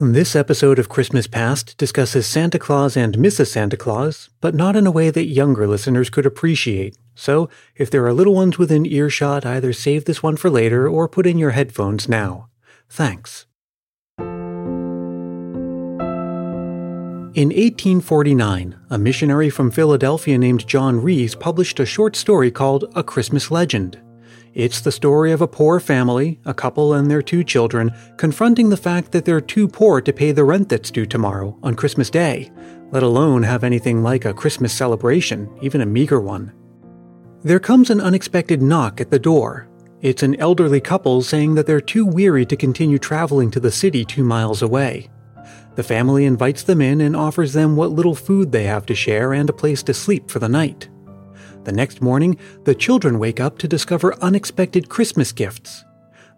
This episode of Christmas Past discusses Santa Claus and Mrs. Santa Claus, but not in a way that younger listeners could appreciate. So, if there are little ones within earshot, either save this one for later or put in your headphones now. Thanks. In 1849, a missionary from Philadelphia named John Rees published a short story called A Christmas Legend. It's the story of a poor family, a couple and their two children, confronting the fact that they're too poor to pay the rent that's due tomorrow, on Christmas Day, let alone have anything like a Christmas celebration, even a meager one. There comes an unexpected knock at the door. It's an elderly couple saying that they're too weary to continue traveling to the city two miles away. The family invites them in and offers them what little food they have to share and a place to sleep for the night. The next morning, the children wake up to discover unexpected Christmas gifts.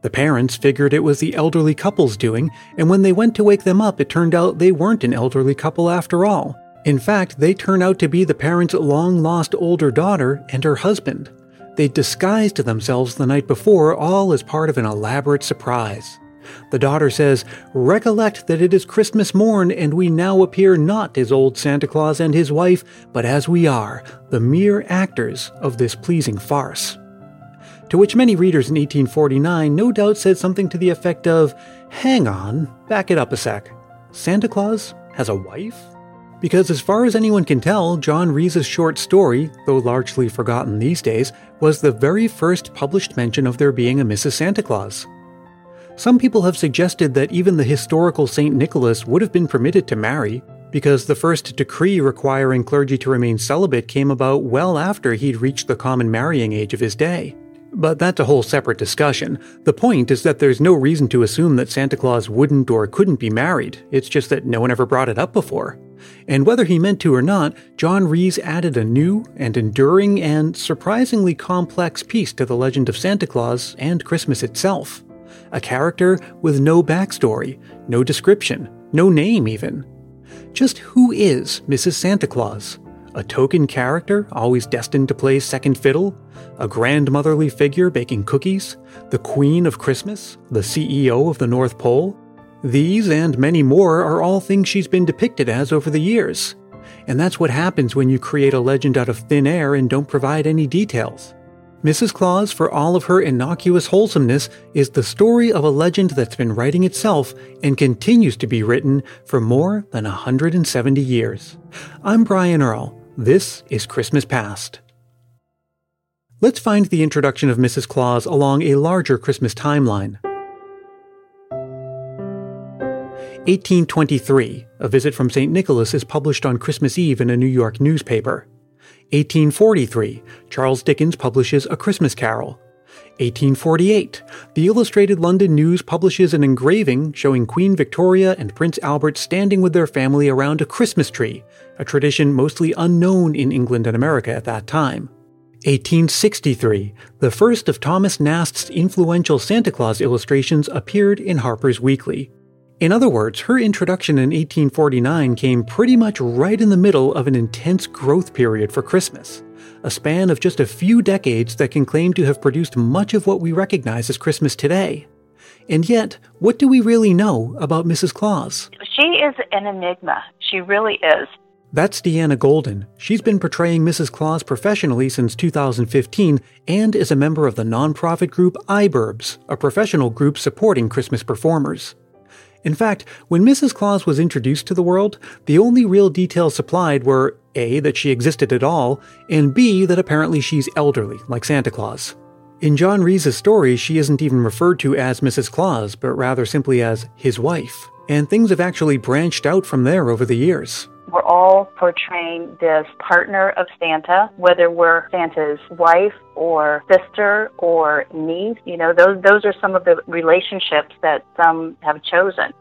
The parents figured it was the elderly couple's doing, and when they went to wake them up, it turned out they weren't an elderly couple after all. In fact, they turn out to be the parents' long lost older daughter and her husband. They disguised themselves the night before, all as part of an elaborate surprise. The daughter says, Recollect that it is Christmas morn, and we now appear not as old Santa Claus and his wife, but as we are, the mere actors of this pleasing farce. To which many readers in 1849 no doubt said something to the effect of, Hang on, back it up a sec. Santa Claus has a wife? Because as far as anyone can tell, John Rees's short story, though largely forgotten these days, was the very first published mention of there being a Mrs. Santa Claus. Some people have suggested that even the historical St. Nicholas would have been permitted to marry, because the first decree requiring clergy to remain celibate came about well after he'd reached the common marrying age of his day. But that's a whole separate discussion. The point is that there's no reason to assume that Santa Claus wouldn't or couldn't be married, it's just that no one ever brought it up before. And whether he meant to or not, John Rees added a new and enduring and surprisingly complex piece to the legend of Santa Claus and Christmas itself a character with no backstory, no description, no name even. Just who is Mrs. Santa Claus? A token character always destined to play second fiddle? A grandmotherly figure baking cookies? The Queen of Christmas? The CEO of the North Pole? These and many more are all things she's been depicted as over the years. And that's what happens when you create a legend out of thin air and don't provide any details. Mrs. Claus, for all of her innocuous wholesomeness, is the story of a legend that's been writing itself and continues to be written for more than 170 years. I'm Brian Earl. This is Christmas Past. Let's find the introduction of Mrs. Claus along a larger Christmas timeline. 1823, a visit from St. Nicholas is published on Christmas Eve in a New York newspaper. 1843, Charles Dickens publishes A Christmas Carol. 1848, the Illustrated London News publishes an engraving showing Queen Victoria and Prince Albert standing with their family around a Christmas tree, a tradition mostly unknown in England and America at that time. 1863, the first of Thomas Nast's influential Santa Claus illustrations appeared in Harper's Weekly. In other words, her introduction in 1849 came pretty much right in the middle of an intense growth period for Christmas, a span of just a few decades that can claim to have produced much of what we recognize as Christmas today. And yet, what do we really know about Mrs. Claus? She is an enigma. She really is. That's Deeana Golden. She's been portraying Mrs. Claus professionally since 2015 and is a member of the nonprofit group IBRBS, a professional group supporting Christmas performers. In fact, when Mrs. Claus was introduced to the world, the only real details supplied were A, that she existed at all, and B, that apparently she's elderly, like Santa Claus. In John Rees's story, she isn't even referred to as Mrs. Claus, but rather simply as his wife, and things have actually branched out from there over the years. We're all portraying this partner of Santa, whether we're Santa's wife or sister or niece. You know, those those are some of the relationships that some have chosen.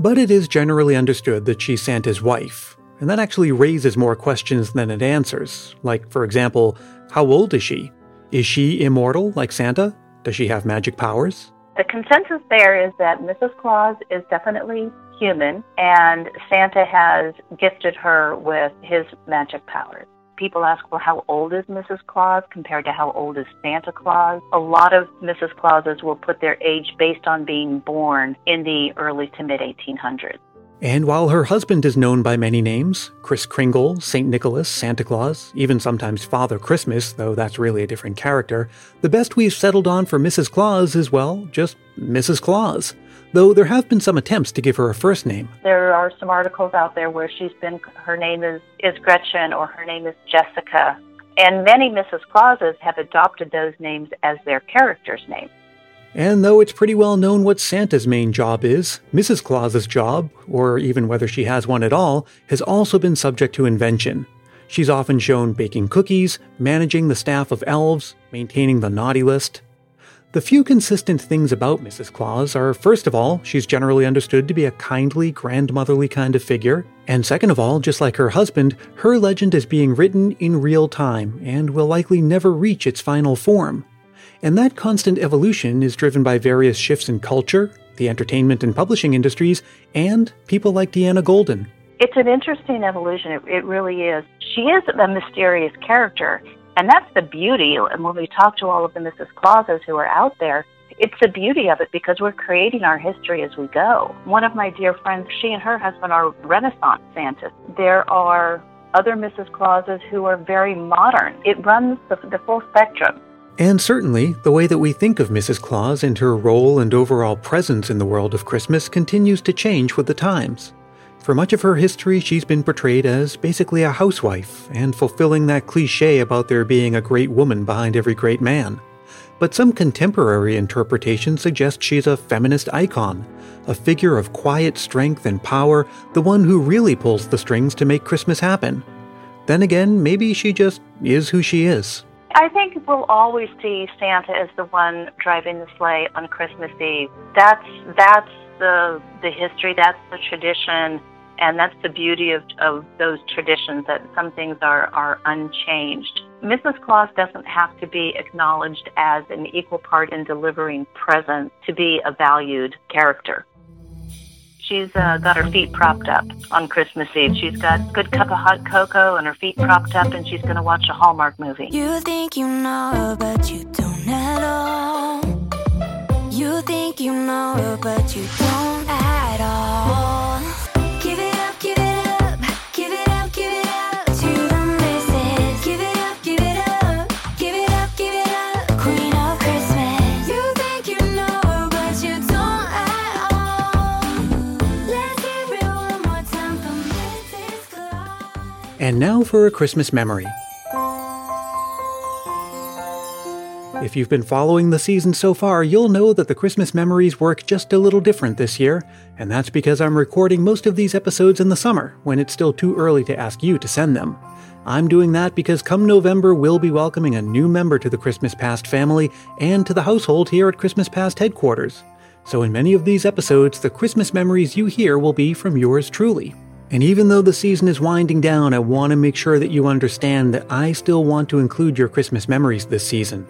But it is generally understood that she's Santa's wife, and that actually raises more questions than it answers. Like, for example, how old is she? Is she immortal like Santa? Does she have magic powers? The consensus there is that Mrs. Claus is definitely human, and Santa has gifted her with his magic powers. people ask, well, how old is Mrs. Claus compared to how old is Santa Claus? A lot of Mrs. Clauses will put their age based on being born in the early to mid 1800s. And while her husband is known by many names Kris Kringle, St. Nicholas, Santa Claus, even sometimes Father Christmas, though that's really a different character, the best we've settled on for Mrs. Claus is, well, just Mrs. Claus. Though there have been some attempts to give her a first name. There are some articles out there where she's been, her name is, is Gretchen or her name is Jessica. And many Mrs. Clauses have adopted those names as their character's name. And though it's pretty well known what Santa's main job is, Mrs. Claus's job, or even whether she has one at all, has also been subject to invention. She's often shown baking cookies, managing the staff of elves, maintaining the naughty list. The few consistent things about Mrs. Claus are first of all, she's generally understood to be a kindly, grandmotherly kind of figure, and second of all, just like her husband, her legend is being written in real time and will likely never reach its final form. And that constant evolution is driven by various shifts in culture, the entertainment and publishing industries, and people like Deeana Golden. It's an interesting evolution. It, it really is. She is a mysterious character, and that's the beauty. And when we talk to all of the Mrs. Clauses who are out there, it's the beauty of it because we're creating our history as we go. One of my dear friends, she and her husband are Renaissance Santas. There are other Mrs. Clauses who are very modern. It runs the, the full spectrum. And certainly, the way that we think of Mrs. Claus and her role and overall presence in the world of Christmas continues to change with the times. For much of her history, she's been portrayed as basically a housewife and fulfilling that cliche about there being a great woman behind every great man. But some contemporary interpretations suggest she's a feminist icon, a figure of quiet strength and power, the one who really pulls the strings to make Christmas happen. Then again, maybe she just is who she is. I think we'll always see Santa as the one driving the sleigh on Christmas Eve. That's that's the the history, that's the tradition, and that's the beauty of, of those traditions that some things are, are unchanged. Mrs. Claus doesn't have to be acknowledged as an equal part in delivering presents to be a valued character. She's uh, got her feet propped up on Christmas Eve. She's got a good cup of hot cocoa and her feet propped up, and she's going to watch a Hallmark movie. You think you know, but you don't at all. You think you know, but you don't at all. Give it up, give it up, give it up, give it up to the missus. Give it up, give it up, give it up, give it up, Queen of Christmas. You think you know, but you don't at all. And now for a Christmas memory. If you've been following the season so far, you'll know that the Christmas memories work just a little different this year, and that's because I'm recording most of these episodes in the summer, when it's still too early to ask you to send them. I'm doing that because come November, we'll be welcoming a new member to the Christmas Past family and to the household here at Christmas Past headquarters. So, in many of these episodes, the Christmas memories you hear will be from yours truly. And even though the season is winding down, I want to make sure that you understand that I still want to include your Christmas memories this season.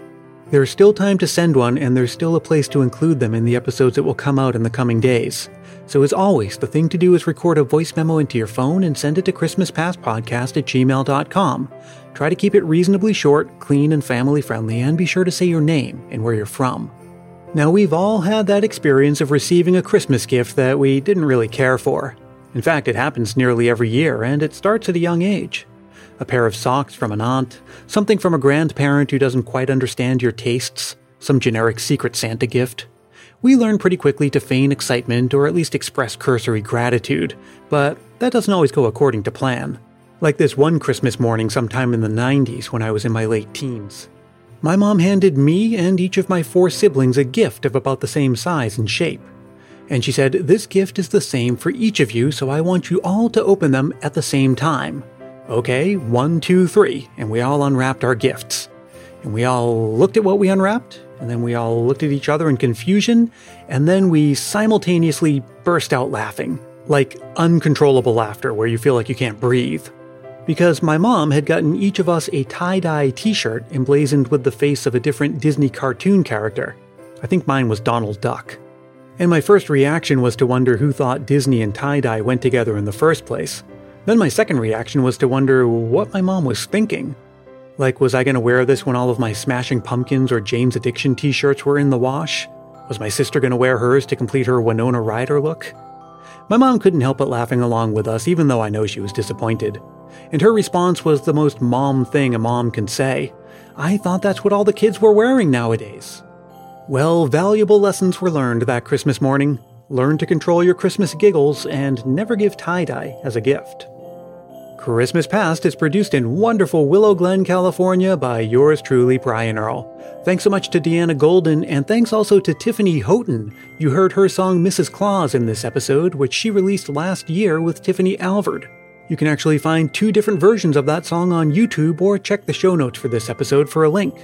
There's still time to send one, and there's still a place to include them in the episodes that will come out in the coming days. So, as always, the thing to do is record a voice memo into your phone and send it to ChristmasPastPodcast at gmail.com. Try to keep it reasonably short, clean, and family friendly, and be sure to say your name and where you're from. Now, we've all had that experience of receiving a Christmas gift that we didn't really care for. In fact, it happens nearly every year, and it starts at a young age a pair of socks from an aunt, something from a grandparent who doesn't quite understand your tastes, some generic Secret Santa gift. We learn pretty quickly to feign excitement or at least express cursory gratitude, but that doesn't always go according to plan. Like this one Christmas morning sometime in the 90s when I was in my late teens. My mom handed me and each of my four siblings a gift of about the same size and shape. And she said, This gift is the same for each of you, so I want you all to open them at the same time. Okay, one, two, three. And we all unwrapped our gifts. And we all looked at what we unwrapped, and then we all looked at each other in confusion, and then we simultaneously burst out laughing. Like uncontrollable laughter where you feel like you can't breathe. Because my mom had gotten each of us a tie dye t shirt emblazoned with the face of a different Disney cartoon character. I think mine was Donald Duck. And my first reaction was to wonder who thought Disney and tie dye went together in the first place. Then my second reaction was to wonder what my mom was thinking. Like, was I going to wear this when all of my Smashing Pumpkins or Jane's Addiction t shirts were in the wash? Was my sister going to wear hers to complete her Winona Ryder look? My mom couldn't help but laughing along with us, even though I know she was disappointed. And her response was the most mom thing a mom can say. I thought that's what all the kids were wearing nowadays. Well, valuable lessons were learned that Christmas morning. Learn to control your Christmas giggles and never give tie dye as a gift. Christmas Past is produced in wonderful Willow Glen, California by yours truly, Brian Earl. Thanks so much to Deeana Golden, and thanks also to Tiffany Houghton. You heard her song Mrs. Claus in this episode, which she released last year with Tiffany Alvord. You can actually find two different versions of that song on YouTube or check the show notes for this episode for a link.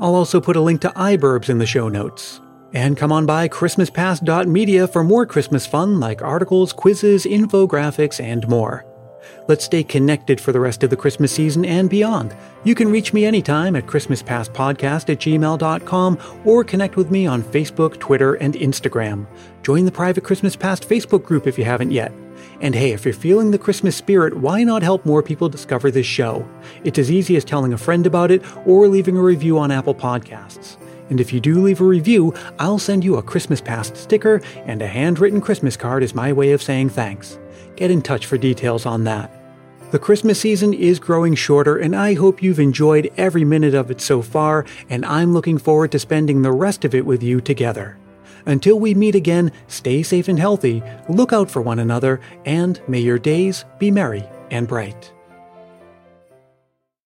I'll also put a link to IBRBS in the show notes. And come on by ChristmasPast.media for more Christmas fun like articles, quizzes, infographics, and more. Let's stay connected for the rest of the Christmas season and beyond. You can reach me anytime at ChristmasPastPodcast at gmail.com or connect with me on Facebook, Twitter, and Instagram. Join the private Christmas Past Facebook group if you haven't yet. And hey, if you're feeling the Christmas spirit, why not help more people discover this show? It's as easy as telling a friend about it or leaving a review on Apple Podcasts. And if you do leave a review, I'll send you a Christmas Past sticker and a handwritten Christmas card as my way of saying thanks. Get in touch for details on that. The Christmas season is growing shorter, and I hope you've enjoyed every minute of it so far, and I'm looking forward to spending the rest of it with you together. Until we meet again, stay safe and healthy, look out for one another, and may your days be merry and bright.